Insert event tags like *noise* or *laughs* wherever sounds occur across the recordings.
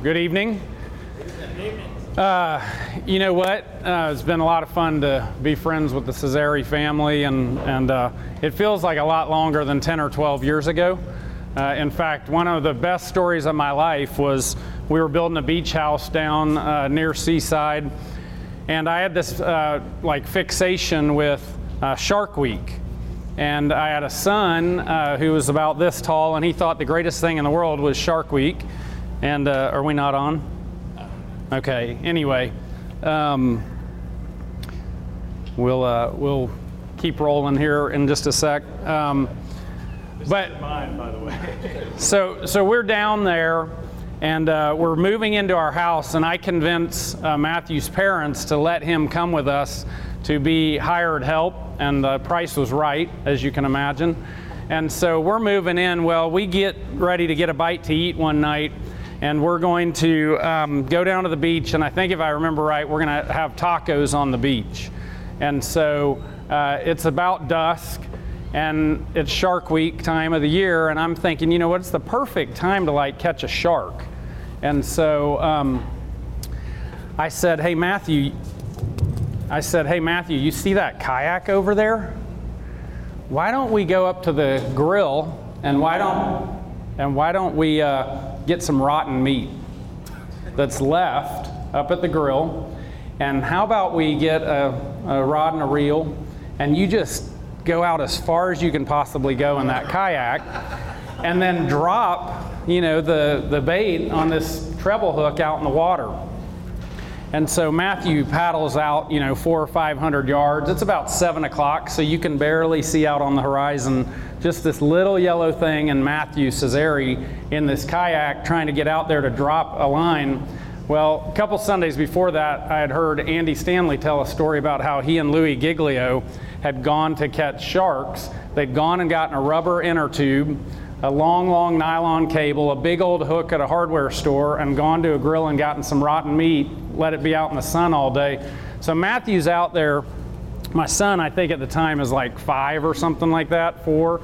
Good evening. Uh, you know what? Uh, it's been a lot of fun to be friends with the Cesare family, and, and uh, it feels like a lot longer than 10 or 12 years ago. Uh, in fact, one of the best stories of my life was we were building a beach house down uh, near Seaside, and I had this uh, like fixation with Shark Week. And I had a son who was about this tall, and he thought the greatest thing in the world was Shark Week. And uh, are we not on? Okay. Anyway, um, we'll uh, we'll keep rolling here in just a sec. Um, but mine, by the way. *laughs* so so we're down there, and uh, we're moving into our house, and I convince uh, Matthew's parents to let him come with us to be hired help, and the price was right, as you can imagine. And so we're moving in. Well, we get ready to get a bite to eat one night and we're going to um, go down to the beach. And I think if I remember right, we're going to have tacos on the beach. And so uh, it's about dusk, and it's Shark Week time of the year. And I'm thinking, you know what? It's the perfect time to like catch a shark. And so um, I said, hey Matthew, I said, hey Matthew, you see that kayak over there? Why don't we go up to the grill and why don't and why don't we? Uh, get some rotten meat that's left up at the grill. And how about we get a, a rod and a reel and you just go out as far as you can possibly go in that kayak and then drop, you know, the, the bait on this treble hook out in the water. And so Matthew paddles out, you know, four or five hundred yards. It's about seven o'clock, so you can barely see out on the horizon just this little yellow thing and Matthew Cesare in this kayak trying to get out there to drop a line. Well, a couple Sundays before that, I had heard Andy Stanley tell a story about how he and Louie Giglio had gone to catch sharks. They'd gone and gotten a rubber inner tube, a long, long nylon cable, a big old hook at a hardware store, and gone to a grill and gotten some rotten meat, let it be out in the sun all day. So Matthew's out there my son, I think at the time, is like five or something like that, four,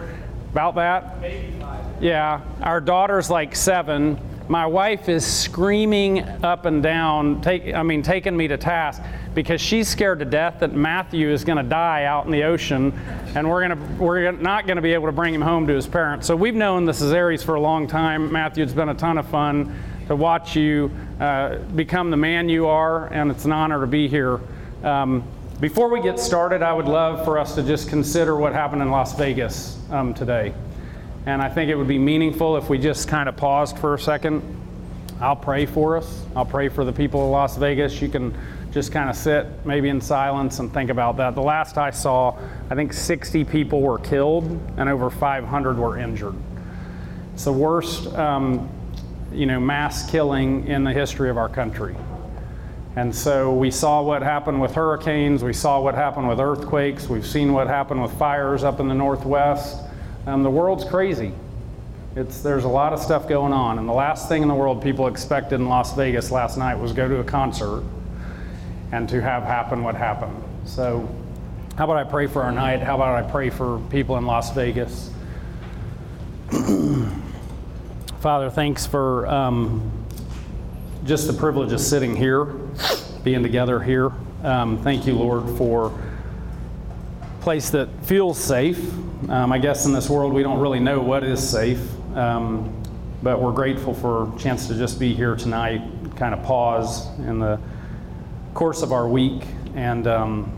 about that. Maybe five. Yeah. Our daughter's like seven. My wife is screaming up and down, take, I mean, taking me to task because she's scared to death that Matthew is going to die out in the ocean, and we're to we're not going to be able to bring him home to his parents. So we've known the Cesares for a long time. Matthew, it's been a ton of fun to watch you uh, become the man you are, and it's an honor to be here. Um, before we get started, I would love for us to just consider what happened in Las Vegas um, today. And I think it would be meaningful if we just kind of paused for a second. I'll pray for us. I'll pray for the people of Las Vegas. You can just kind of sit maybe in silence and think about that. The last I saw, I think 60 people were killed and over 500 were injured. It's the worst, um, you know, mass killing in the history of our country. And so we saw what happened with hurricanes, we saw what happened with earthquakes, we've seen what happened with fires up in the Northwest. Um, the world's crazy. It's, there's a lot of stuff going on. And the last thing in the world people expected in Las Vegas last night was go to a concert and to have happen what happened. So, how about I pray for our night? How about I pray for people in Las Vegas? *clears throat* Father, thanks for um, just the privilege of sitting here, being together here. Um, thank you, Lord, for a place that feels safe. Um, I guess in this world we don't really know what is safe, um, but we're grateful for a chance to just be here tonight, kind of pause in the course of our week. And um,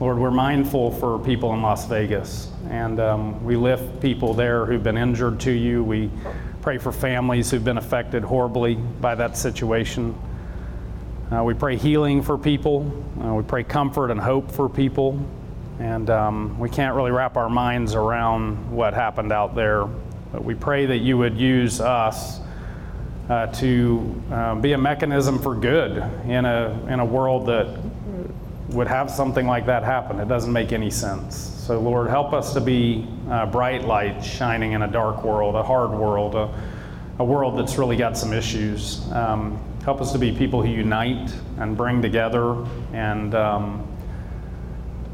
Lord, we're mindful for people in Las Vegas, and um, we lift people there who've been injured to you. We pray for families who've been affected horribly by that situation. Uh, we pray healing for people. Uh, we pray comfort and hope for people. And um, we can't really wrap our minds around what happened out there. But we pray that you would use us uh, to uh, be a mechanism for good in a, in a world that would have something like that happen. It doesn't make any sense. So, Lord, help us to be uh, bright lights shining in a dark world, a hard world, a, a world that's really got some issues. Um, help us to be people who unite and bring together, and um,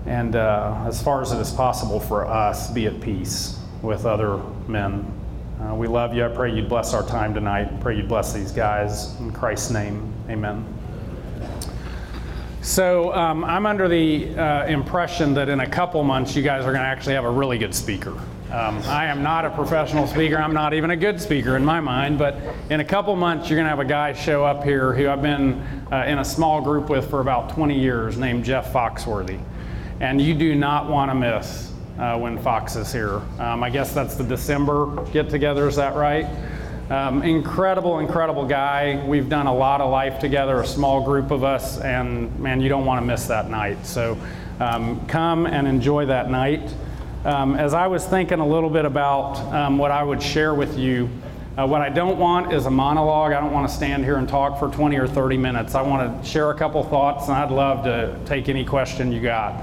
and uh, as far as it is possible for us, be at peace with other men Uh, we love you. I pray you'd bless our time tonight. I Pray you'd bless these guys. In Christ's name, amen. So um, I'm under the uh, impression that in a couple months you guys are going to actually have a really good speaker. Um, I am not a professional speaker. I'm not even a good speaker in my mind. But in a couple months, you're going to have a guy show up here who I've been uh, in a small group with for about 20 years, named Jeff Foxworthy. And you do not want to miss uh, when Fox is here. Um, I guess that's the December get together. Is that right? Um, incredible, incredible guy. We've done a lot of life together, a small group of us, and man, you don't want to miss that night. So um, come and enjoy that night. Um, as I was thinking a little bit about um, what I would share with you, uh, what I don't want is a monologue. I don't want to stand here and talk for 20 or 30 minutes. I want to share a couple thoughts, and I'd love to take any question you got.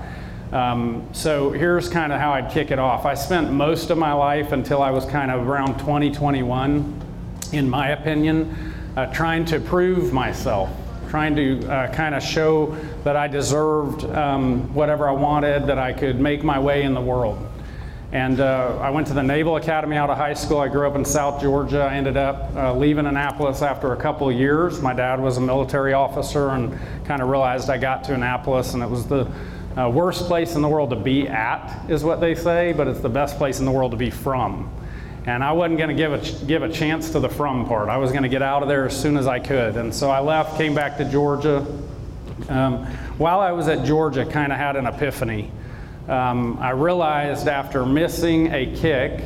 Um, so here's kind of how I'd kick it off. I spent most of my life until I was kind of around 2021 in my opinion, uh, trying to prove myself, trying to uh, kind of show that I deserved um, whatever I wanted, that I could make my way in the world. And uh, I went to the Naval Academy out of high school. I grew up in South Georgia. I ended up uh, leaving Annapolis after a couple years. My dad was a military officer and kind of realized I got to Annapolis and it was the uh, worst place in the world to be at, is what they say, but it's the best place in the world to be from. And I wasn't going to give a, give a chance to the from part. I was going to get out of there as soon as I could. And so I left, came back to Georgia. Um, while I was at Georgia, kind of had an epiphany. Um, I realized after missing a kick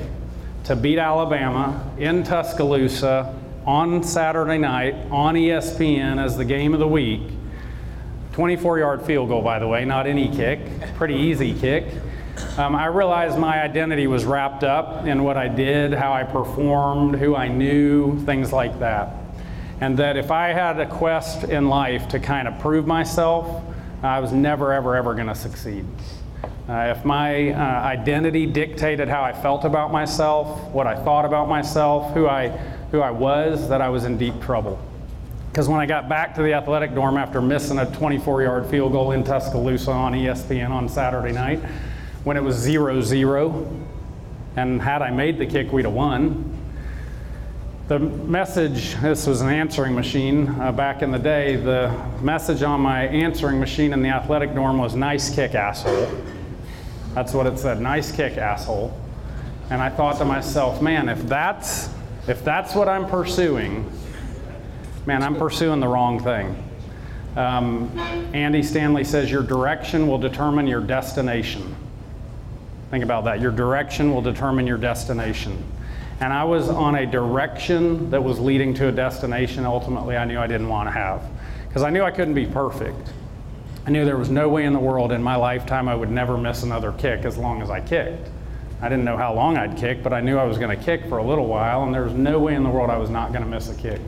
to beat Alabama in Tuscaloosa on Saturday night on ESPN as the game of the week, 24 yard field goal, by the way, not any kick, pretty easy kick um, I realized my identity was wrapped up in what I did, how I performed, who I knew, things like that. And that if I had a quest in life to kind of prove myself, I was never, ever, ever going to succeed. Uh, if my uh, identity dictated how I felt about myself, what I thought about myself, who I, who I was, that I was in deep trouble. Because when I got back to the athletic dorm after missing a 24 yard field goal in Tuscaloosa on ESPN on Saturday night, when it was 0 0. And had I made the kick, we'd have won. The message, this was an answering machine uh, back in the day, the message on my answering machine in the athletic dorm was nice kick, asshole. That's what it said, nice kick, asshole. And I thought to myself, man, if that's, if that's what I'm pursuing, man, I'm pursuing the wrong thing. Um, Andy Stanley says your direction will determine your destination. Think about that. Your direction will determine your destination. And I was on a direction that was leading to a destination ultimately I knew I didn't want to have. Because I knew I couldn't be perfect. I knew there was no way in the world in my lifetime I would never miss another kick as long as I kicked. I didn't know how long I'd kick, but I knew I was going to kick for a little while, and there was no way in the world I was not going to miss a kick.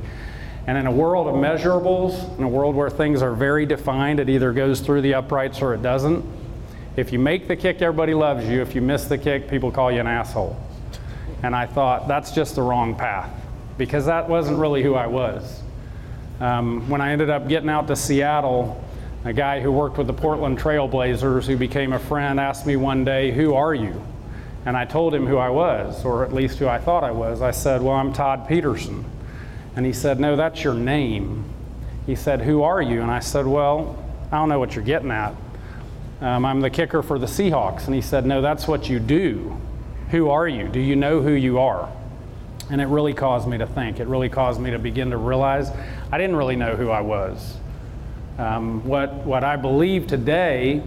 And in a world of measurables, in a world where things are very defined, it either goes through the uprights or it doesn't. If you make the kick, everybody loves you. If you miss the kick, people call you an asshole. And I thought, that's just the wrong path because that wasn't really who I was. Um, when I ended up getting out to Seattle, a guy who worked with the Portland Trailblazers, who became a friend, asked me one day, Who are you? And I told him who I was, or at least who I thought I was. I said, Well, I'm Todd Peterson. And he said, No, that's your name. He said, Who are you? And I said, Well, I don't know what you're getting at. Um, I'm the kicker for the Seahawks. And he said, No, that's what you do. Who are you? Do you know who you are? And it really caused me to think. It really caused me to begin to realize I didn't really know who I was. Um, what, what I believe today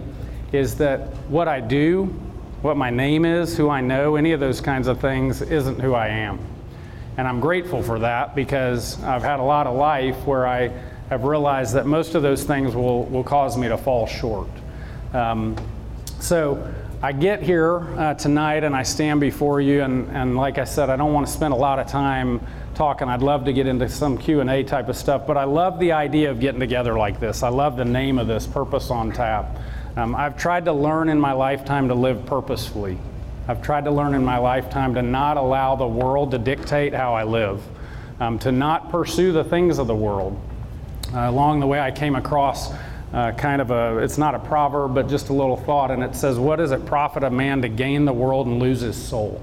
is that what I do, what my name is, who I know, any of those kinds of things isn't who I am. And I'm grateful for that because I've had a lot of life where I have realized that most of those things will, will cause me to fall short. Um, so I get here uh, tonight and I stand before you, and, and like I said, I don't want to spend a lot of time talking. I'd love to get into some Q&A type of stuff, but I love the idea of getting together like this. I love the name of this, Purpose on Tap. Um, I've tried to learn in my lifetime to live purposefully. I've tried to learn in my lifetime to not allow the world to dictate how I live, um, to not pursue the things of the world. Uh, along the way, I came across uh, kind of a, it's not a proverb, but just a little thought, and it says, What does it profit a man to gain the world and lose his soul?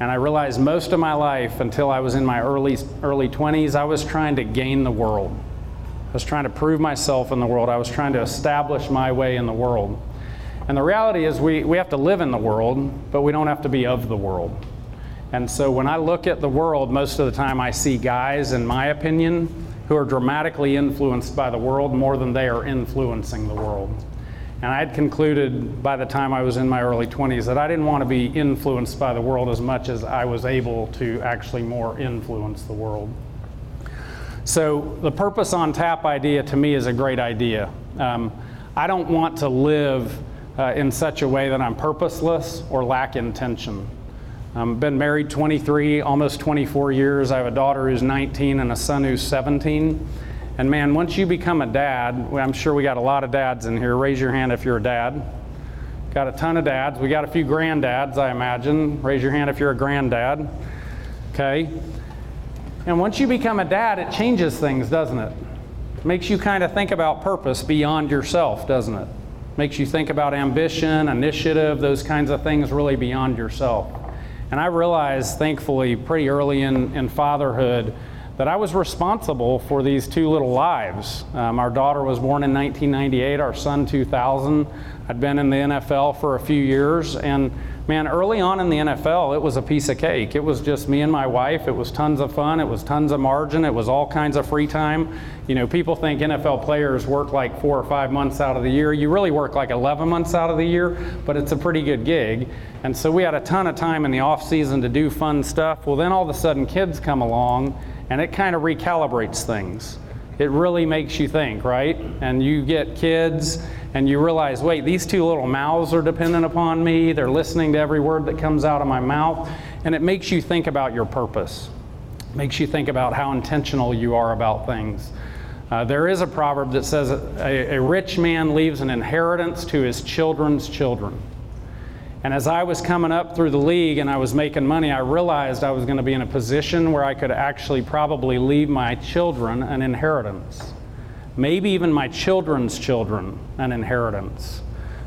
And I realized most of my life, until I was in my early, early 20s, I was trying to gain the world. I was trying to prove myself in the world. I was trying to establish my way in the world. And the reality is, we, we have to live in the world, but we don't have to be of the world. And so when I look at the world, most of the time I see guys, in my opinion, who are dramatically influenced by the world more than they are influencing the world. And I had concluded by the time I was in my early 20s that I didn't want to be influenced by the world as much as I was able to actually more influence the world. So, the purpose on tap idea to me is a great idea. Um, I don't want to live uh, in such a way that I'm purposeless or lack intention. I've um, been married 23, almost 24 years. I have a daughter who's 19 and a son who's 17. And man, once you become a dad, I'm sure we got a lot of dads in here. Raise your hand if you're a dad. Got a ton of dads. We got a few granddads, I imagine. Raise your hand if you're a granddad. Okay? And once you become a dad, it changes things, doesn't it? Makes you kind of think about purpose beyond yourself, doesn't it? Makes you think about ambition, initiative, those kinds of things really beyond yourself. And I realized, thankfully, pretty early in, in fatherhood, that I was responsible for these two little lives. Um, our daughter was born in 1998, our son 2000. I'd been in the NFL for a few years, and man, early on in the NFL, it was a piece of cake. It was just me and my wife. It was tons of fun. It was tons of margin. It was all kinds of free time. You know, people think NFL players work like four or five months out of the year. You really work like 11 months out of the year, but it's a pretty good gig. And so we had a ton of time in the off season to do fun stuff. Well, then all of a sudden, kids come along, and it kind of recalibrates things. It really makes you think, right? And you get kids and you realize, wait, these two little mouths are dependent upon me. They're listening to every word that comes out of my mouth. And it makes you think about your purpose, makes you think about how intentional you are about things. Uh, there is a proverb that says a, a rich man leaves an inheritance to his children's children. And as I was coming up through the league and I was making money, I realized I was going to be in a position where I could actually probably leave my children an inheritance maybe even my children's children, an inheritance.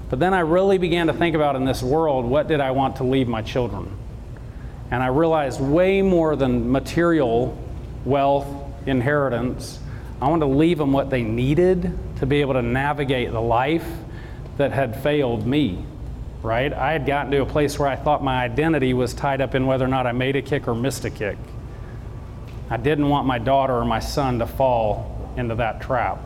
But then I really began to think about in this world what did I want to leave my children? And I realized way more than material wealth, inheritance, I wanted to leave them what they needed to be able to navigate the life that had failed me, right? I had gotten to a place where I thought my identity was tied up in whether or not I made a kick or missed a kick. I didn't want my daughter or my son to fall into that trap.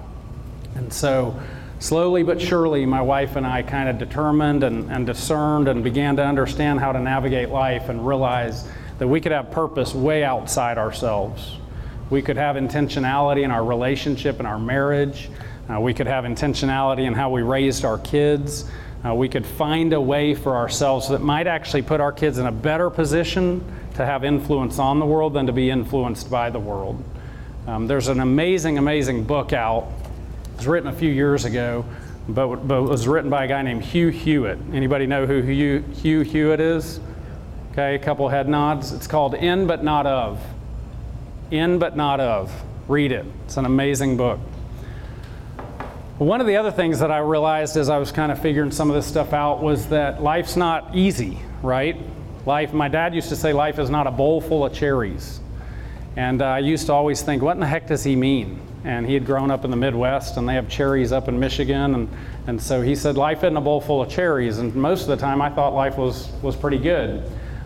And so, slowly but surely, my wife and I kind of determined and, and discerned and began to understand how to navigate life and realize that we could have purpose way outside ourselves. We could have intentionality in our relationship and our marriage. Uh, we could have intentionality in how we raised our kids. Uh, we could find a way for ourselves that might actually put our kids in a better position to have influence on the world than to be influenced by the world. Um, there's an amazing, amazing book out. It was written a few years ago, but, but was written by a guy named Hugh Hewitt. Anybody know who Hugh, Hugh Hewitt is? Okay, a couple head nods. It's called In But Not Of. In But Not Of. Read it. It's an amazing book. One of the other things that I realized as I was kind of figuring some of this stuff out was that life's not easy, right? Life, my dad used to say life is not a bowl full of cherries. And uh, I used to always think, what in the heck does he mean? And he had grown up in the Midwest, and they have cherries up in Michigan. And, and so he said, life isn't a bowl full of cherries. And most of the time, I thought life was, was pretty good.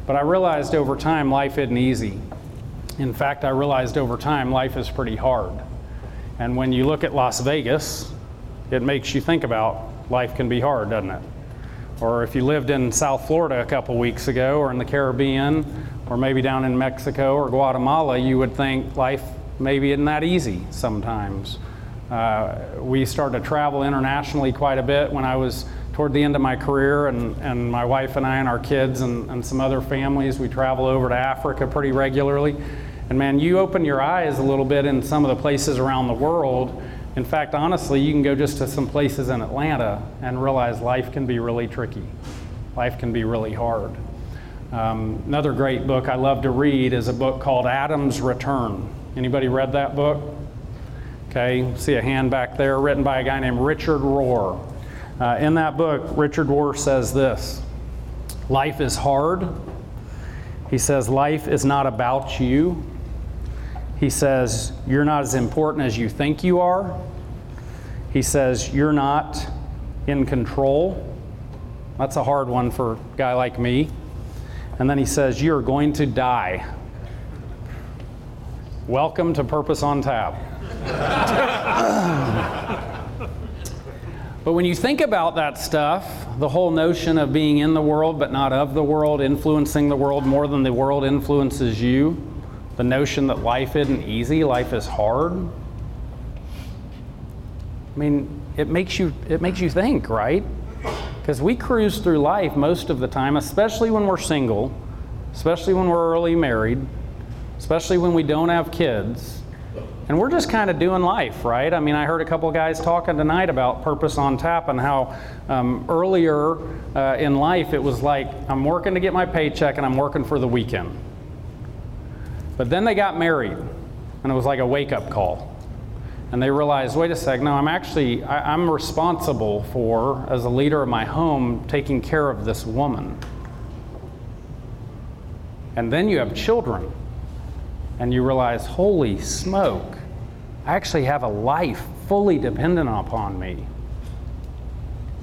But I realized over time, life isn't easy. In fact, I realized over time, life is pretty hard. And when you look at Las Vegas, it makes you think about life can be hard, doesn't it? Or if you lived in South Florida a couple weeks ago, or in the Caribbean, or maybe down in Mexico or Guatemala, you would think life maybe isn't that easy sometimes. Uh, we started to travel internationally quite a bit when I was toward the end of my career, and, and my wife and I and our kids and, and some other families, we travel over to Africa pretty regularly. And man, you open your eyes a little bit in some of the places around the world. In fact, honestly, you can go just to some places in Atlanta and realize life can be really tricky. Life can be really hard. Um, another great book I love to read is a book called Adam's Return. Anybody read that book? Okay, see a hand back there, written by a guy named Richard Rohr. Uh, in that book, Richard Rohr says this Life is hard, He says, Life is not about you. He says, You're not as important as you think you are. He says, You're not in control. That's a hard one for a guy like me. And then he says, You're going to die. Welcome to Purpose on Tap. but when you think about that stuff, the whole notion of being in the world but not of the world, influencing the world more than the world influences you, the notion that life isn't easy, life is hard. I mean, it makes you it makes you think, right? Because we cruise through life most of the time, especially when we're single, especially when we're early married, especially when we don't have kids. And we're just kind of doing life, right? I mean, I heard a couple guys talking tonight about purpose on tap and how um, earlier uh, in life it was like, I'm working to get my paycheck and I'm working for the weekend. But then they got married, and it was like a wake up call and they realized, wait a sec, no, I'm actually, I, I'm responsible for, as a leader of my home, taking care of this woman. And then you have children, and you realize, holy smoke, I actually have a life fully dependent upon me.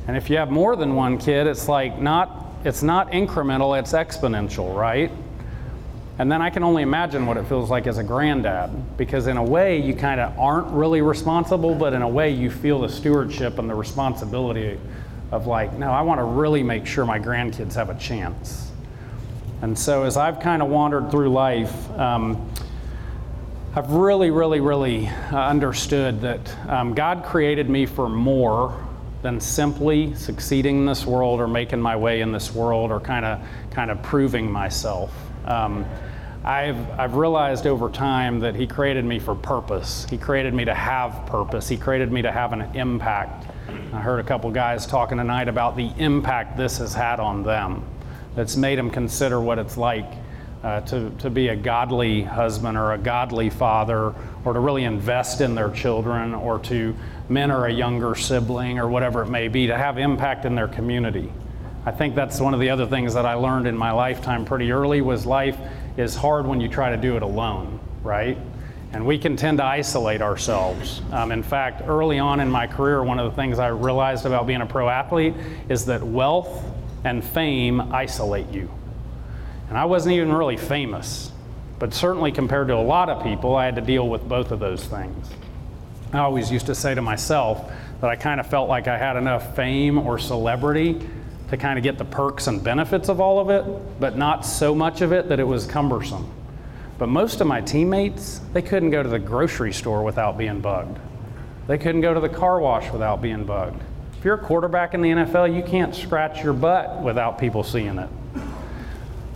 And if you have more than one kid, it's like not, it's not incremental, it's exponential, right? And then I can only imagine what it feels like as a granddad, because in a way you kind of aren't really responsible, but in a way you feel the stewardship and the responsibility of like, no, I want to really make sure my grandkids have a chance. And so as I've kind of wandered through life, um, I've really, really, really uh, understood that um, God created me for more than simply succeeding in this world or making my way in this world or kind of kind of proving myself. Um, I've, I've realized over time that He created me for purpose. He created me to have purpose. He created me to have an impact. I heard a couple guys talking tonight about the impact this has had on them. That's made them consider what it's like uh, to, to be a godly husband or a godly father, or to really invest in their children, or to mentor a younger sibling, or whatever it may be, to have impact in their community. I think that's one of the other things that I learned in my lifetime pretty early was life is hard when you try to do it alone, right? And we can tend to isolate ourselves. Um, in fact, early on in my career, one of the things I realized about being a pro athlete is that wealth and fame isolate you. And I wasn't even really famous, but certainly compared to a lot of people, I had to deal with both of those things. I always used to say to myself that I kind of felt like I had enough fame or celebrity to kind of get the perks and benefits of all of it, but not so much of it that it was cumbersome. But most of my teammates, they couldn't go to the grocery store without being bugged. They couldn't go to the car wash without being bugged. If you're a quarterback in the NFL, you can't scratch your butt without people seeing it.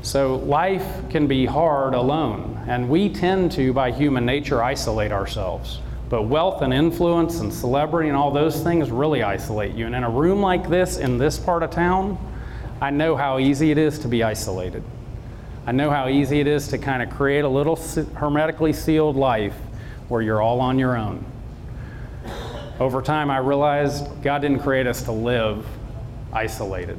So life can be hard alone, and we tend to, by human nature, isolate ourselves. But wealth and influence and celebrity and all those things really isolate you. And in a room like this, in this part of town, I know how easy it is to be isolated. I know how easy it is to kind of create a little hermetically sealed life where you're all on your own. Over time, I realized God didn't create us to live isolated.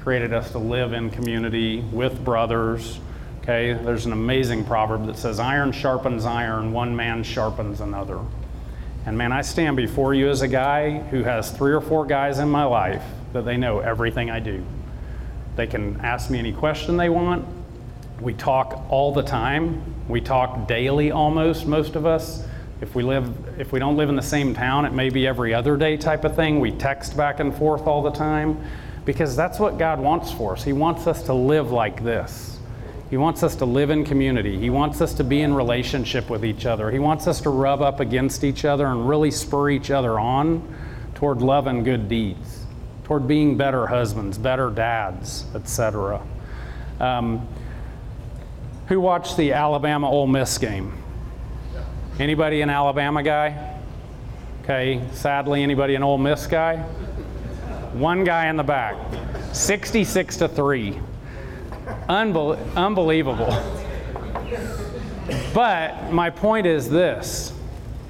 Created us to live in community with brothers, Okay, there's an amazing proverb that says, Iron sharpens iron, one man sharpens another. And man, I stand before you as a guy who has three or four guys in my life that they know everything I do. They can ask me any question they want. We talk all the time. We talk daily almost, most of us. If we live if we don't live in the same town, it may be every other day type of thing. We text back and forth all the time because that's what God wants for us. He wants us to live like this. He wants us to live in community. He wants us to be in relationship with each other. He wants us to rub up against each other and really spur each other on toward love and good deeds, toward being better husbands, better dads, etc. Um, who watched the Alabama Ole Miss game? Anybody an Alabama guy? Okay, sadly, anybody an Ole Miss guy? One guy in the back. 66 to 3. Unbel- unbelievable. But my point is this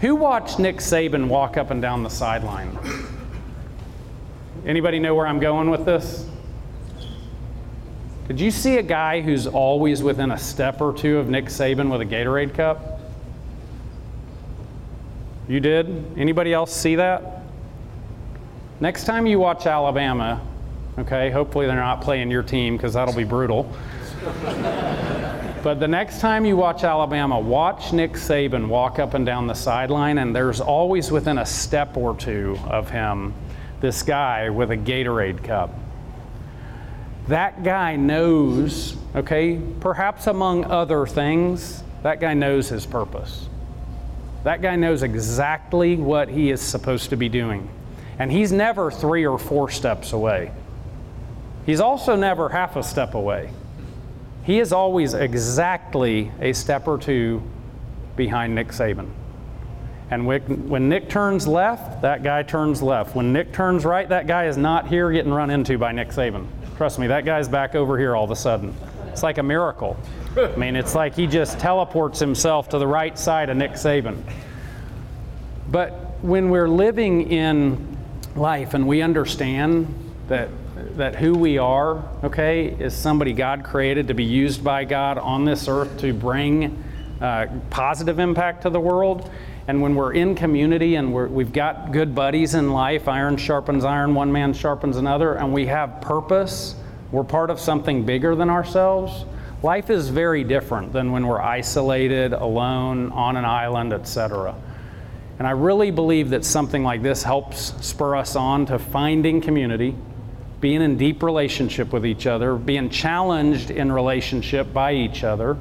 who watched Nick Saban walk up and down the sideline? Anybody know where I'm going with this? Did you see a guy who's always within a step or two of Nick Saban with a Gatorade cup? You did? Anybody else see that? Next time you watch Alabama, okay, hopefully they're not playing your team because that'll be brutal. but the next time you watch Alabama, watch Nick Saban walk up and down the sideline, and there's always within a step or two of him this guy with a Gatorade cup. That guy knows, okay, perhaps among other things, that guy knows his purpose. That guy knows exactly what he is supposed to be doing. And he's never three or four steps away. He's also never half a step away. He is always exactly a step or two behind Nick Saban. And when Nick turns left, that guy turns left. When Nick turns right, that guy is not here getting run into by Nick Saban. Trust me, that guy's back over here all of a sudden. It's like a miracle. I mean, it's like he just teleports himself to the right side of Nick Saban. But when we're living in life and we understand that that who we are, okay, is somebody God created to be used by God on this earth to bring uh, positive impact to the world. And when we're in community and we have got good buddies in life, iron sharpens iron, one man sharpens another, and we have purpose, we're part of something bigger than ourselves. Life is very different than when we're isolated, alone, on an island, etc. And I really believe that something like this helps spur us on to finding community, being in deep relationship with each other, being challenged in relationship by each other.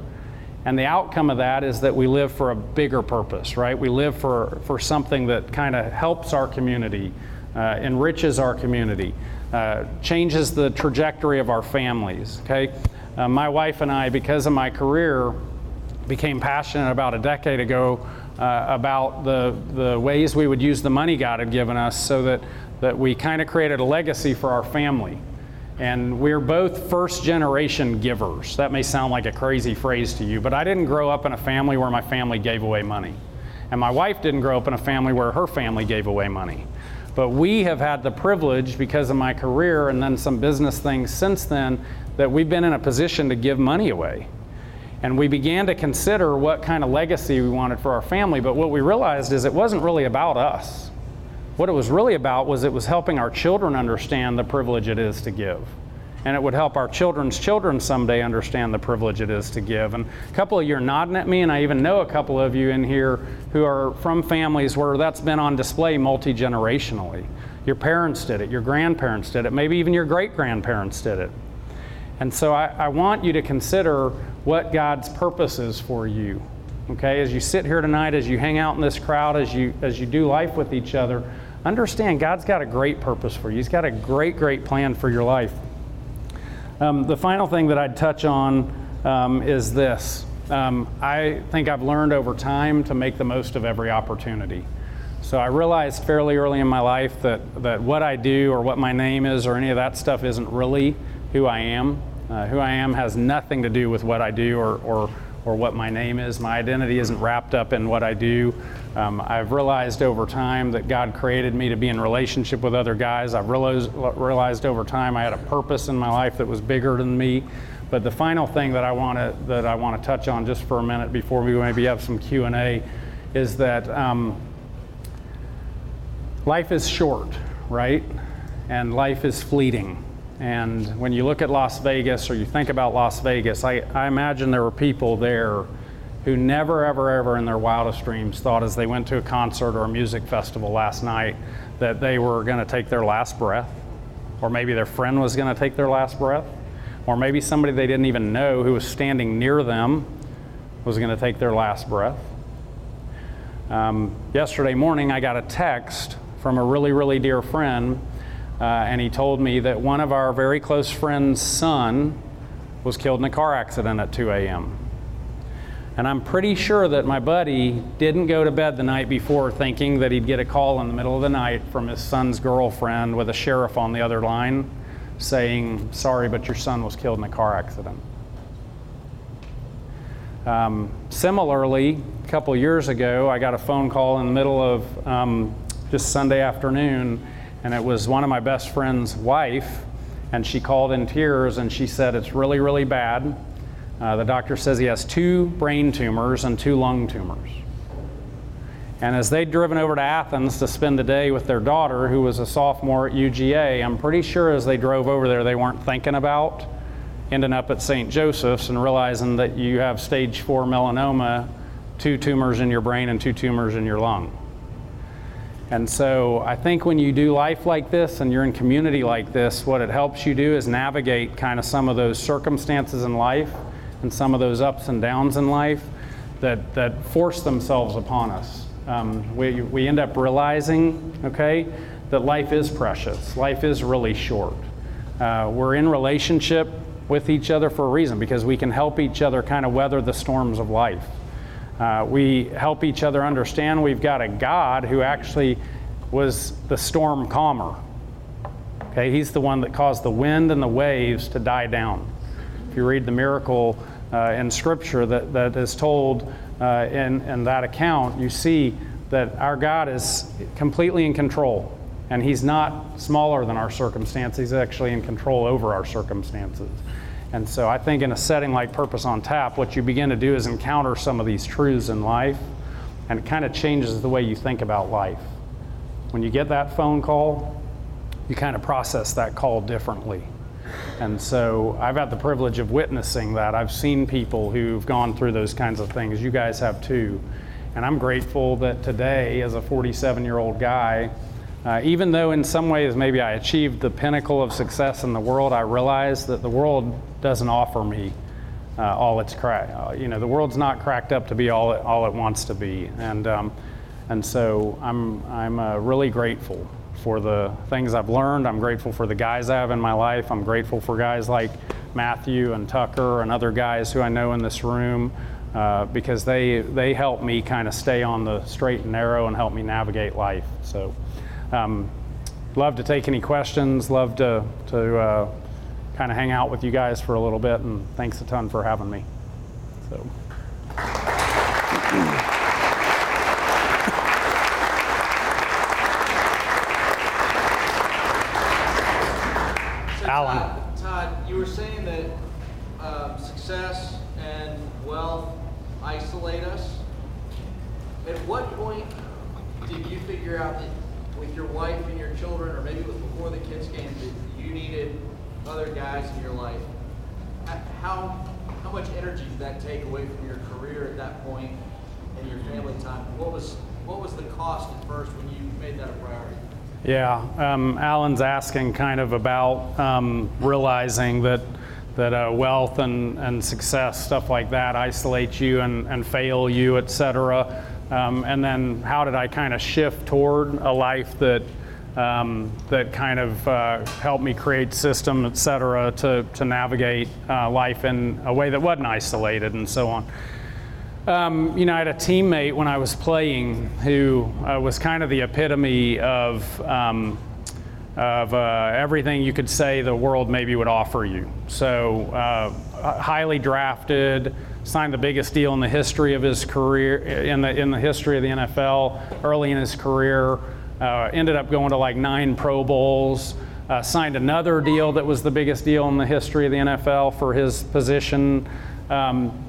And the outcome of that is that we live for a bigger purpose, right? We live for, for something that kind of helps our community, uh, enriches our community, uh, changes the trajectory of our families, okay? Uh, my wife and I, because of my career, became passionate about a decade ago uh, about the, the ways we would use the money God had given us so that, that we kind of created a legacy for our family. And we're both first generation givers. That may sound like a crazy phrase to you, but I didn't grow up in a family where my family gave away money. And my wife didn't grow up in a family where her family gave away money. But we have had the privilege, because of my career and then some business things since then, that we've been in a position to give money away. And we began to consider what kind of legacy we wanted for our family, but what we realized is it wasn't really about us. What it was really about was it was helping our children understand the privilege it is to give. And it would help our children's children someday understand the privilege it is to give. And a couple of you are nodding at me, and I even know a couple of you in here who are from families where that's been on display multi generationally. Your parents did it, your grandparents did it, maybe even your great grandparents did it. And so I, I, want you to consider what God's purpose is for you. Okay, as you sit here tonight, as you hang out in this crowd, as you as you do life with each other, understand God's got a great purpose for you. He's got a great, great plan for your life. Um, the final thing that I'd touch on um, is this. Um, I think I've learned over time to make the most of every opportunity. So I realized fairly early in my life that, that what I do or what my name is or any of that stuff isn't really who I am. Uh, who I am has nothing to do with what I do or, or, or what my name is. My identity isn't wrapped up in what I do. Um, I've realized over time that God created me to be in relationship with other guys. I've realized, realized over time I had a purpose in my life that was bigger than me. But the final thing that I want to that I want to touch on just for a minute before we maybe have some Q and A is that um, life is short, right? And life is fleeting. And when you look at Las Vegas or you think about Las Vegas, I, I imagine there were people there who never, ever, ever in their wildest dreams thought as they went to a concert or a music festival last night that they were going to take their last breath, or maybe their friend was going to take their last breath, or maybe somebody they didn't even know who was standing near them was going to take their last breath. Um, yesterday morning, I got a text from a really, really dear friend uh, and he told me that one of our very close friend's son was killed in a car accident at 2 a.m. And I'm pretty sure that my buddy didn't go to bed the night before thinking that he'd get a call in the middle of the night from his son's girlfriend with a sheriff on the other line saying, Sorry, but your son was killed in a car accident. Um, similarly, a couple years ago, I got a phone call in the middle of um, just Sunday afternoon and it was one of my best friend's wife, And she called in tears and she said, It's really, really bad. Uh, the doctor says he has two brain tumors and two lung tumors. And as they'd driven over to Athens to spend the day with their daughter, who was a sophomore at UGA, I'm pretty sure as they drove over there, they weren't thinking about ending up at St. Joseph's and realizing that you have stage four melanoma, two tumors in your brain and two tumors in your lung. And so I think when you do life like this and you're in community like this, what it helps you do is navigate kind of some of those circumstances in life and some of those ups and downs in life that, that force themselves upon us. Um, we, we end up realizing, okay, that life is precious, life is really short. Uh, we're in relationship with each other for a reason because we can help each other kind of weather the storms of life. Uh, we help each other understand we've got a God who actually was the storm calmer. Okay, he's the one that caused the wind and the waves to die down. If you read the miracle uh, in Scripture that, that is told uh, in, in that account, you see that our God is completely in control. And He's not smaller than our circumstances, He's actually in control over our circumstances. And so I think in a setting like Purpose on Tap, what you begin to do is encounter some of these truths in life, and it kind of changes the way you think about life. When you get that phone call, you kind of process that call differently. And so I've had the privilege of witnessing that. I've seen people who've gone through those kinds of things. You guys have too. And I'm grateful that today, as a 47 year old guy, uh, even though in some ways maybe I achieved the pinnacle of success in the world, I realize that the world doesn't offer me uh, all it's cracked. Uh, you know, the world's not cracked up to be all it, all it wants to be. And, um, and so I'm, I'm uh, really grateful for the things I've learned. I'm grateful for the guys I have in my life. I'm grateful for guys like Matthew and Tucker and other guys who I know in this room uh, because they, they help me kind of stay on the straight and narrow and help me navigate life. So, um, love to take any questions, love to, to uh, kind of hang out with you guys for a little bit, and thanks a ton for having me. So. Alan. Todd, Todd, you were saying that um, success and wealth isolate us. At what point did you figure out that with your wife and your children, or maybe it was before the kids came, that you needed other guys in your life? How how much energy did that take away from your career at that point and your family time? What was what was the cost at first when you made that a priority? Yeah, um, Alan's asking kind of about um, realizing that that uh, wealth and, and success, stuff like that, isolate you and, and fail you, et cetera. Um, and then how did I kind of shift toward a life that um, that kind of uh, helped me create system, et cetera, to, to navigate uh, life in a way that wasn't isolated and so on. Um, you know, I had a teammate when I was playing who uh, was kind of the epitome of, um, of uh, everything you could say the world maybe would offer you. So, uh, highly drafted, signed the biggest deal in the history of his career, in the, in the history of the NFL, early in his career. Uh, ended up going to like nine Pro Bowls. Uh, signed another deal that was the biggest deal in the history of the NFL for his position. Um,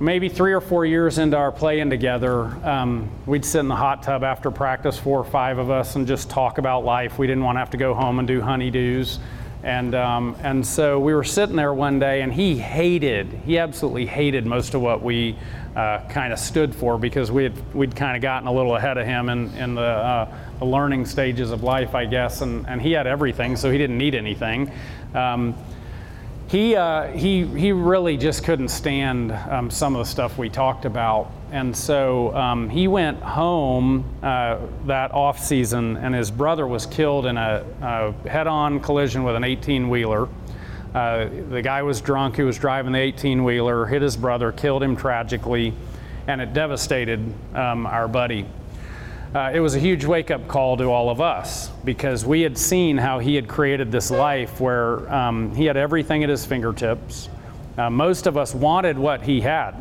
maybe three or four years into our playing together, um, we'd sit in the hot tub after practice, four or five of us, and just talk about life. We didn't want to have to go home and do honeydews. And, um, and so we were sitting there one day, and he hated, he absolutely hated most of what we uh, kind of stood for because we had, we'd kind of gotten a little ahead of him in, in the, uh, the learning stages of life, I guess. And, and he had everything, so he didn't need anything. Um, he, uh, he, he really just couldn't stand um, some of the stuff we talked about. And so um, he went home uh, that off season, and his brother was killed in a, a head on collision with an 18 wheeler. Uh, the guy was drunk who was driving the 18 wheeler, hit his brother, killed him tragically, and it devastated um, our buddy uh, it was a huge wake up call to all of us because we had seen how he had created this life where um, he had everything at his fingertips. Uh, most of us wanted what he had.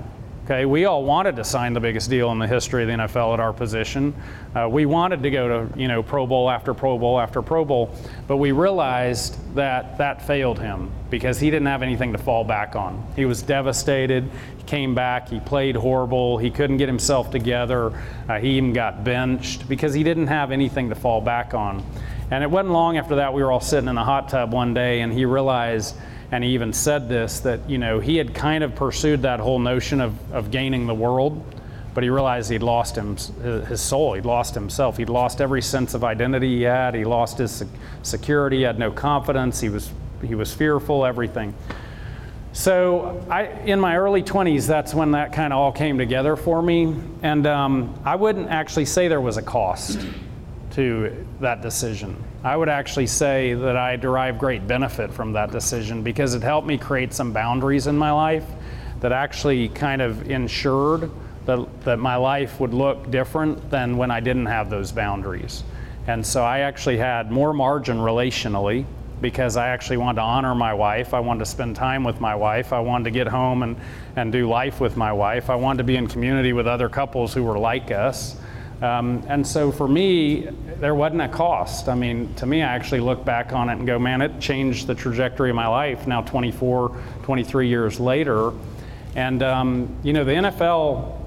Okay, we all wanted to sign the biggest deal in the history of the NFL at our position. Uh, we wanted to go to you know Pro Bowl after Pro Bowl after Pro Bowl, but we realized that that failed him because he didn't have anything to fall back on. He was devastated. He came back. He played horrible. He couldn't get himself together. Uh, he even got benched because he didn't have anything to fall back on. And it wasn't long after that we were all sitting in a hot tub one day, and he realized and he even said this that you know he had kind of pursued that whole notion of, of gaining the world but he realized he'd lost him, his soul. He'd lost himself. He'd lost every sense of identity he had. He lost his security. He had no confidence. He was he was fearful everything. So I, in my early 20s that's when that kind of all came together for me. And um, i wouldn't actually say there was a cost to that decision I would actually say that I derive great benefit from that decision because it helped me create some boundaries in my life that actually kind of ensured that, that my life would look different than when I didn't have those boundaries. And so I actually had more margin relationally because I actually wanted to honor my wife. I wanted to spend time with my wife. I wanted to get home and, and do life with my wife. I wanted to be in community with other couples who were like us. Um, and so for me, there wasn't a cost. I mean, to me, I actually look back on it and go, man, it changed the trajectory of my life now 24, 23 years later. And, um, you know, the NFL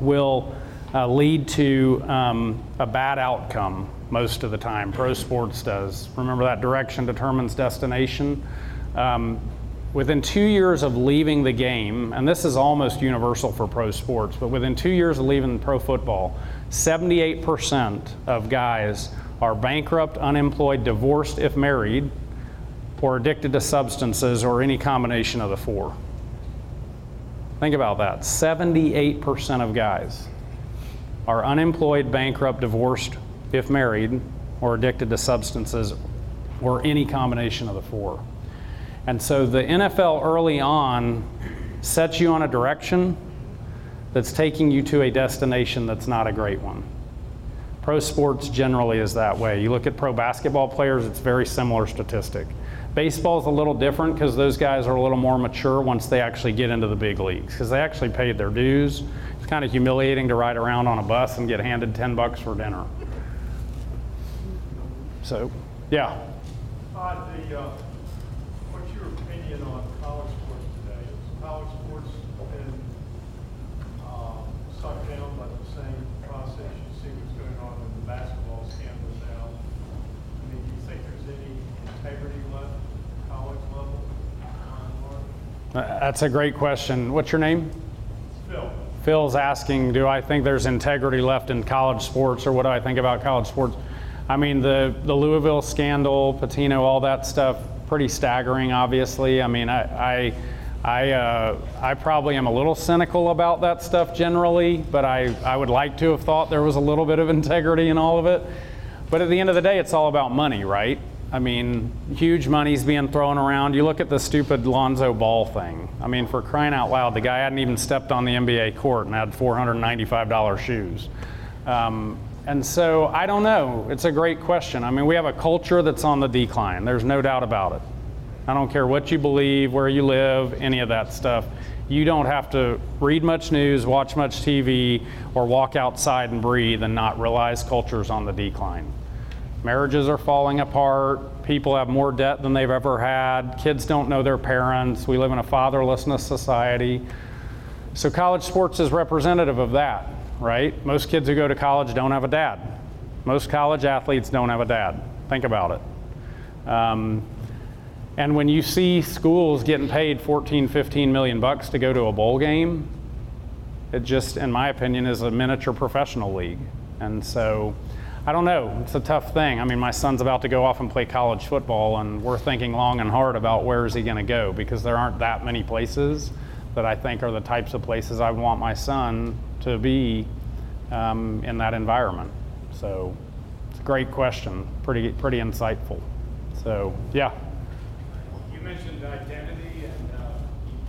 will uh, lead to um, a bad outcome most of the time. Pro sports does. Remember that direction determines destination? Um, within two years of leaving the game, and this is almost universal for pro sports, but within two years of leaving pro football, 78% of guys are bankrupt, unemployed, divorced if married, or addicted to substances or any combination of the four. Think about that. 78% of guys are unemployed, bankrupt, divorced if married, or addicted to substances or any combination of the four. And so the NFL early on sets you on a direction that's taking you to a destination that's not a great one. Pro sports generally is that way. You look at pro basketball players, it's very similar statistic. Baseball is a little different because those guys are a little more mature once they actually get into the big leagues because they actually paid their dues. It's kind of humiliating to ride around on a bus and get handed 10 bucks for dinner. So, yeah. Uh, the, uh, what's your opinion on college sports today? Is college sports been uh, sucked down by the same process? You see what's going on in the basketball scandal now. I mean, do you think there's any integrity left at the college level? Uh, That's a great question. What's your name? Phil, Phil's asking, do I think there's integrity left in college sports or what do I think about college sports? I mean, the, the Louisville scandal, Pitino, all that stuff, pretty staggering, obviously. I mean, I, I, I, uh, I probably am a little cynical about that stuff generally, but I, I would like to have thought there was a little bit of *laughs* integrity in all of it. But at the end of the day, it's all about money, right? I mean, huge money's being thrown around. You look at the stupid Lonzo Ball thing. I mean, for crying out loud, the guy hadn't even stepped on the NBA court and had $495 shoes. Um, and so I don't know. It's a great question. I mean, we have a culture that's on the decline. There's no doubt about it. I don't care what you believe, where you live, any of that stuff. You don't have to read much news, watch much TV, or walk outside and breathe and not realize culture's on the decline. Marriages are falling apart. People have more debt than they've ever had. Kids don't know their parents. We live in a fatherlessness society. So, college sports is representative of that right? Most kids who go to college don't have a dad. Most college athletes don't have a dad. Think about it. Um, and when you see schools getting paid 14, 15 million bucks to go to a bowl game, it just, in my opinion, is a miniature professional league. And so, I don't know. It's a tough thing. I mean, my son's about to go off and play college football, and we're thinking long and hard about where is he going to go because there aren't that many places that I think are the types of places I want my son to be um, in that environment. So it's a great question, pretty pretty insightful. So yeah. You mentioned identity and uh,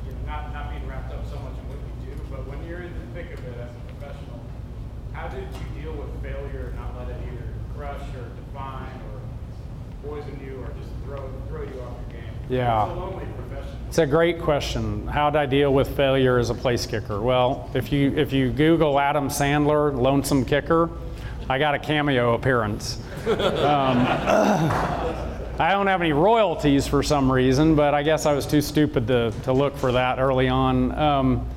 you know, not not being wrapped up so much in what you do, but when you're in the thick of it as a professional, how did you deal with failure, and not let it either crush or define or poison you or just throw throw you off your game? Yeah. It's a. It's a great question. How did I deal with failure as a place kicker? Well, if you if you Google Adam Sandler lonesome kicker, I got a cameo appearance. Um, I don't have any royalties for some reason, but I guess I was too stupid to, to look for that early on. Um,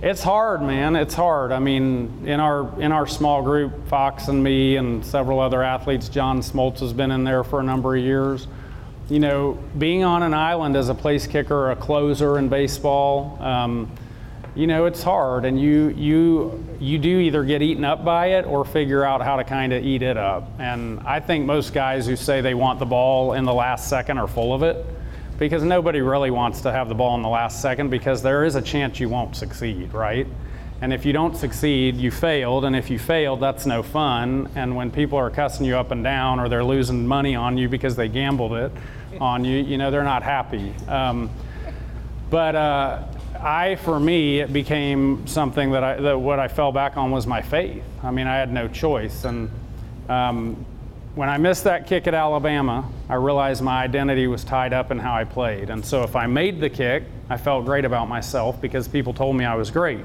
it's hard, man. It's hard. I mean, in our in our small group, Fox and me and several other athletes, John Smoltz has been in there for a number of years. You know, being on an island as a place kicker a closer in baseball, um, you know, it's hard, and you you you do either get eaten up by it or figure out how to kind of eat it up. And I think most guys who say they want the ball in the last second are full of it because nobody really wants to have the ball in the last second because there is a chance you won't succeed, right? And if you don't succeed, you failed, and if you failed, that's no fun. And when people are cussing you up and down or they're losing money on you because they gambled it on you, you know, they're not happy. Um, but uh, I, for me, it became something that I, that what I fell back on was my faith. I mean, I had no choice. And um, when I missed that kick at Alabama, I realized my identity was tied up in how I played. And so if I made the kick, I felt great about myself because people told me I was great.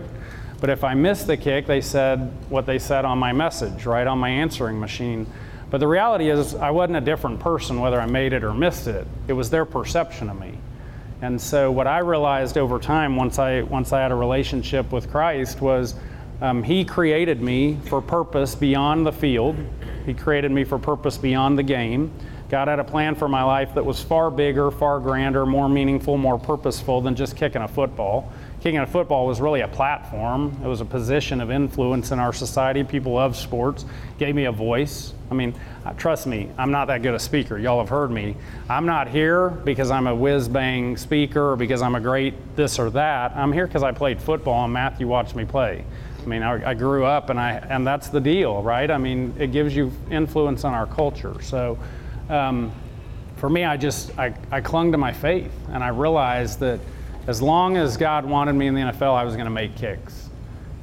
But if I missed the kick, they said what they said on my message, right, on my answering machine. But the reality is, I wasn't a different person whether I made it or missed it. It was their perception of me. And so what I realized over time, once I once I had a relationship with Christ, was um, He created me for purpose beyond the field. He created me for purpose beyond the game. God had a plan for my life that was far bigger, far grander, more meaningful, more purposeful than just kicking a football. Kicking a football was really a platform. It was a position of influence in our society. People love sports. Gave me a voice. I mean, uh, trust me, I'm not that good a speaker. Y'all have heard me. I'm not here because I'm a whiz bang speaker or because I'm a great this or that. I'm here because I played football and Matthew watched me play. I mean, I, I, grew up and I and that's the deal, right? I mean, it gives you influence on our culture. So, um, for me, I just I, I clung to my faith and I realized that as long as God wanted me in the NFL, I was going to make kicks.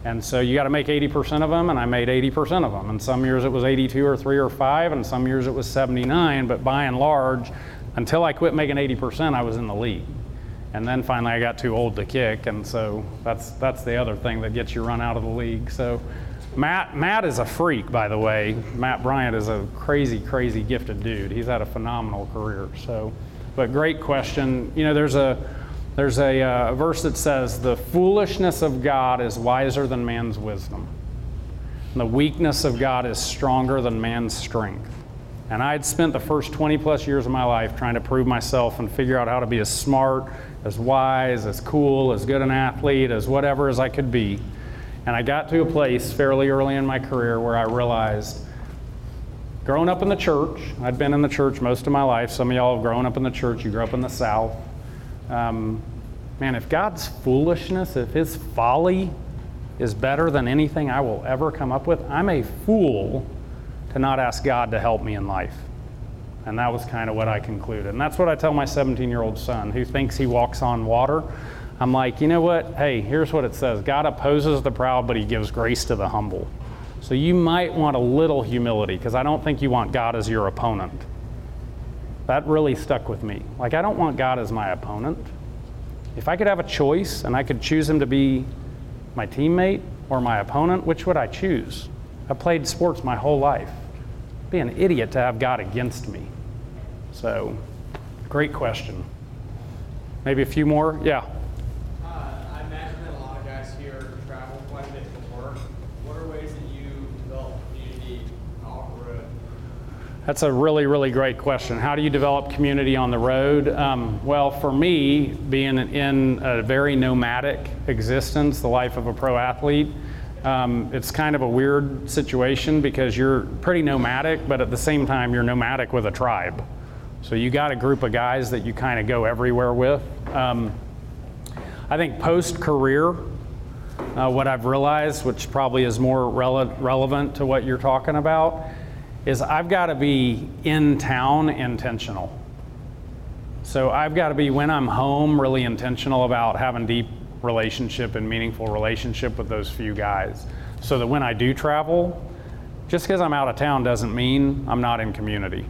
And so you got to make 80% of them, and I made 80% of them. And some years it was 82 or 3 or 5, and some years it was 79. But by and large, until I quit making 80%, I was in the league. And then finally I got too old to kick, and so that's that's the other thing that gets you run out of the league. So Matt Matt is a freak, by the way. Matt Bryant is a crazy, crazy gifted dude. He's had a phenomenal career. So, but great question. You know, there's a there's a uh, verse that says, The foolishness of God is wiser than man's wisdom. And the weakness of God is stronger than man's strength. And I had spent the first 20 plus years of my life trying to prove myself and figure out how to be as smart, as wise, as cool, as good an athlete, as whatever as I could be. And I got to a place fairly early in my career where I realized, growing up in the church, I'd been in the church most of my life. Some of y'all have grown up in the church, you grew up in the South. Um, man, if God's foolishness, if His folly is better than anything I will ever come up with, I'm a fool to not ask God to help me in life. And that was kind of what I concluded. And that's what I tell my 17 year old son who thinks he walks on water. I'm like, you know what? Hey, here's what it says God opposes the proud, but He gives grace to the humble. So you might want a little humility because I don't think you want God as your opponent. That really stuck with me. Like, I don't want God as my opponent. If I could have a choice and I could choose him to be my teammate or my opponent, which would I choose? I played sports my whole life. Be an idiot to have God against me. So, great question. Maybe a few more? Yeah. That's a really, really great question. How do you develop community on the road? Um, well, for me, being in a very nomadic existence, the life of a pro athlete, um, it's kind of a weird situation because you're pretty nomadic, but at the same time, you're nomadic with a tribe. So you got a group of guys that you kind of go everywhere with. Um, I think post career, uh, what I've realized, which probably is more rele- relevant to what you're talking about, is I've got to be in town intentional. So I've got to be when I'm home really intentional about having deep relationship and meaningful relationship with those few guys. So that when I do travel, just because I'm out of town doesn't mean I'm not in community.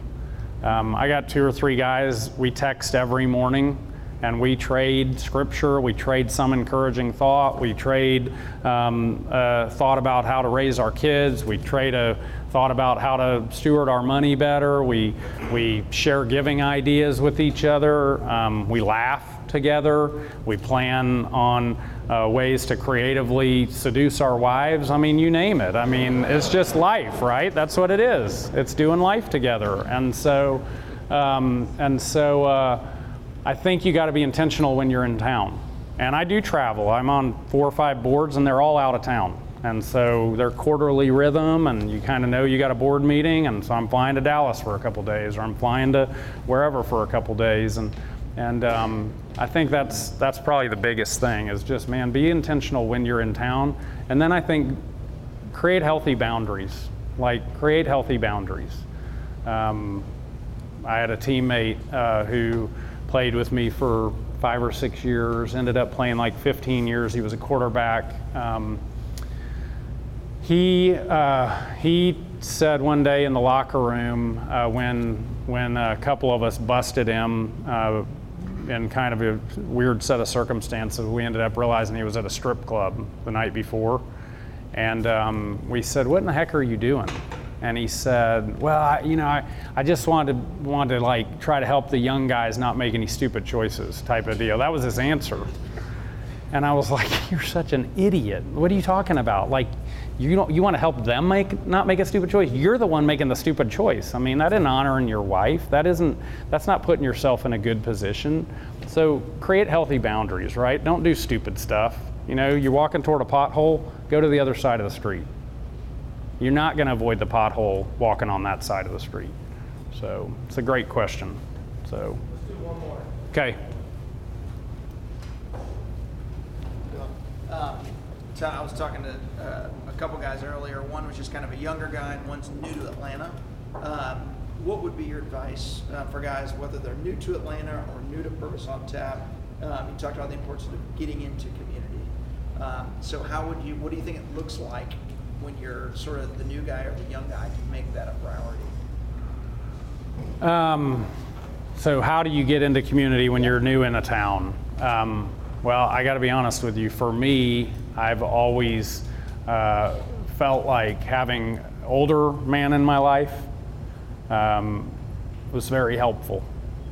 Um, I got two or three guys we text every morning and we trade scripture, we trade some encouraging thought, we trade um, uh, thought about how to raise our kids, we trade a thought about how to steward our money better, we, we share giving ideas with each other, um, we laugh together, we plan on uh, ways to creatively seduce our wives. I mean, you name it. I mean, it's just life, right? That's what it is. It's doing life together. And so, um, and so, uh, I think you got to be intentional when you're in town. And I do travel. I'm on four or five boards, and they're all out of town. And so they're quarterly rhythm, and you kind of know you got a board meeting. And so I'm flying to Dallas for a couple days, or I'm flying to wherever for a couple days. And and um, I think that's that's probably the biggest thing is just man, be intentional when you're in town. And then I think create healthy boundaries. Like create healthy boundaries. Um, I had a teammate uh, who played with me for five or six years, ended up playing like 15 years. He was a quarterback. Um, he, uh, he said one day in the locker room uh, when, when a couple of us busted him uh, in kind of a weird set of circumstances, we ended up realizing he was at a strip club the night before. And um, we said, What in the heck are you doing? And he said, "Well, I, you know, I, I just wanted to, wanted to like try to help the young guys not make any stupid choices, type of deal." That was his answer, and I was like, *laughs* "You're such an idiot! What are you talking about? Like, you don't you want to help them make not make a stupid choice? You're the one making the stupid choice. I mean, that isn't honoring your wife. That isn't that's not putting yourself in a good position. So create healthy boundaries, right? Don't do stupid stuff. You know, you're walking toward a pothole, go to the other side of the street." You're not going to avoid the pothole walking on that side of the street. So it's a great question. So Let's do one more. okay, Um, so I was talking to uh, a couple guys earlier. One was just kind of a younger guy, and one's new to Atlanta. Um, what would be your advice uh, for guys, whether they're new to Atlanta or new to Purpose on Tap? Um, you talked about the importance of getting into community. Um, so, how would you? What do you think it looks like when you're sort of the new guy or the young guy to make that a priority? Um, so how do you get into community when you're new in a town? Um, well, I got to be honest with you. For me, I've always uh, felt like having older man in my life um, was very helpful.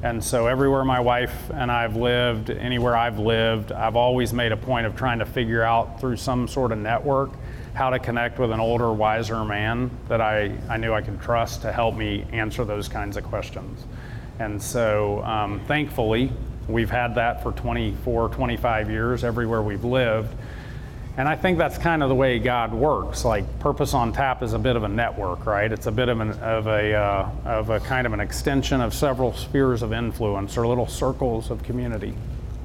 And so everywhere my wife and I've lived, anywhere I've lived, I've always made a point of trying to figure out through some sort of network how to connect with an older, wiser man that I, I knew I could trust to help me answer those kinds of questions. And so um, thankfully, we've had that for 24, 25 years everywhere we've lived. And I think that's kind of the way God works. Like Purpose on Tap is a bit of a network, right? It's a bit of, an, of a uh, of a kind of an extension of several spheres of influence or little circles of community.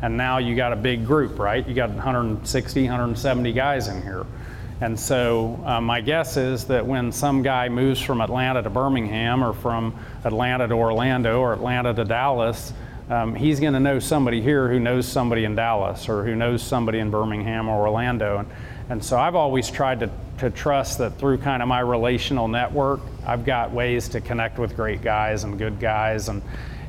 And now you got a big group, right? You got 160, 170 guys in here. And so uh, my guess is that when some guy moves from Atlanta to Birmingham or from Atlanta to Orlando or Atlanta to Dallas, um, he's going to know somebody here who knows somebody in Dallas or who knows somebody in Birmingham or Orlando. And, and so I've always tried to, to trust that through kind of my relational network, I've got ways to connect with great guys and good guys. And,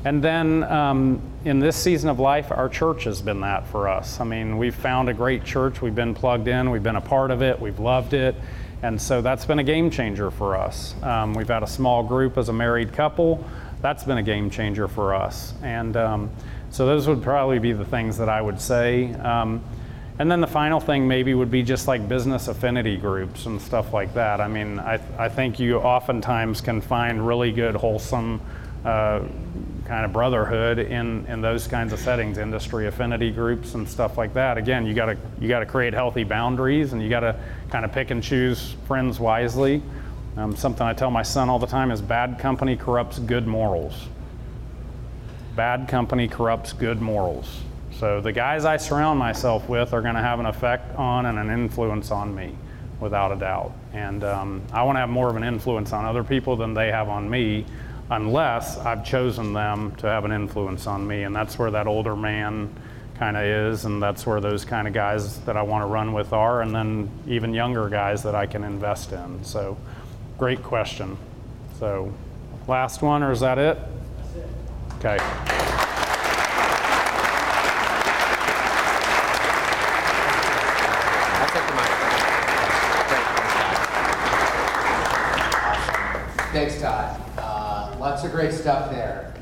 and then um, in this season of life, our church has been that for us. I mean, we've found a great church, we've been plugged in, we've been a part of it, we've loved it. And so that's been a game changer for us. Um, we've had a small group as a married couple that's been a game changer for us. And um, so those would probably be the things that I would say. Um, and then the final thing maybe would be just like business affinity groups and stuff like that. I mean, I, I think you oftentimes can find really good, wholesome uh, kind of brotherhood in, in those kinds of settings, industry affinity groups and stuff like that. Again, you got to you got to create healthy boundaries and you got to kind of pick and choose friends wisely. Um, something I tell my son all the time is bad company corrupts good morals. Bad company corrupts good morals. So the guys I surround myself with are going to have an effect on and an influence on me, without a doubt. And um, I want to have more of an influence on other people than they have on me, unless I've chosen them to have an influence on me. And that's where that older man kind of is, and that's where those kind of guys that I want to run with are, and then even younger guys that I can invest in. So. Great question. So, last one, or is that it? it. Okay. Lots of great stuff there.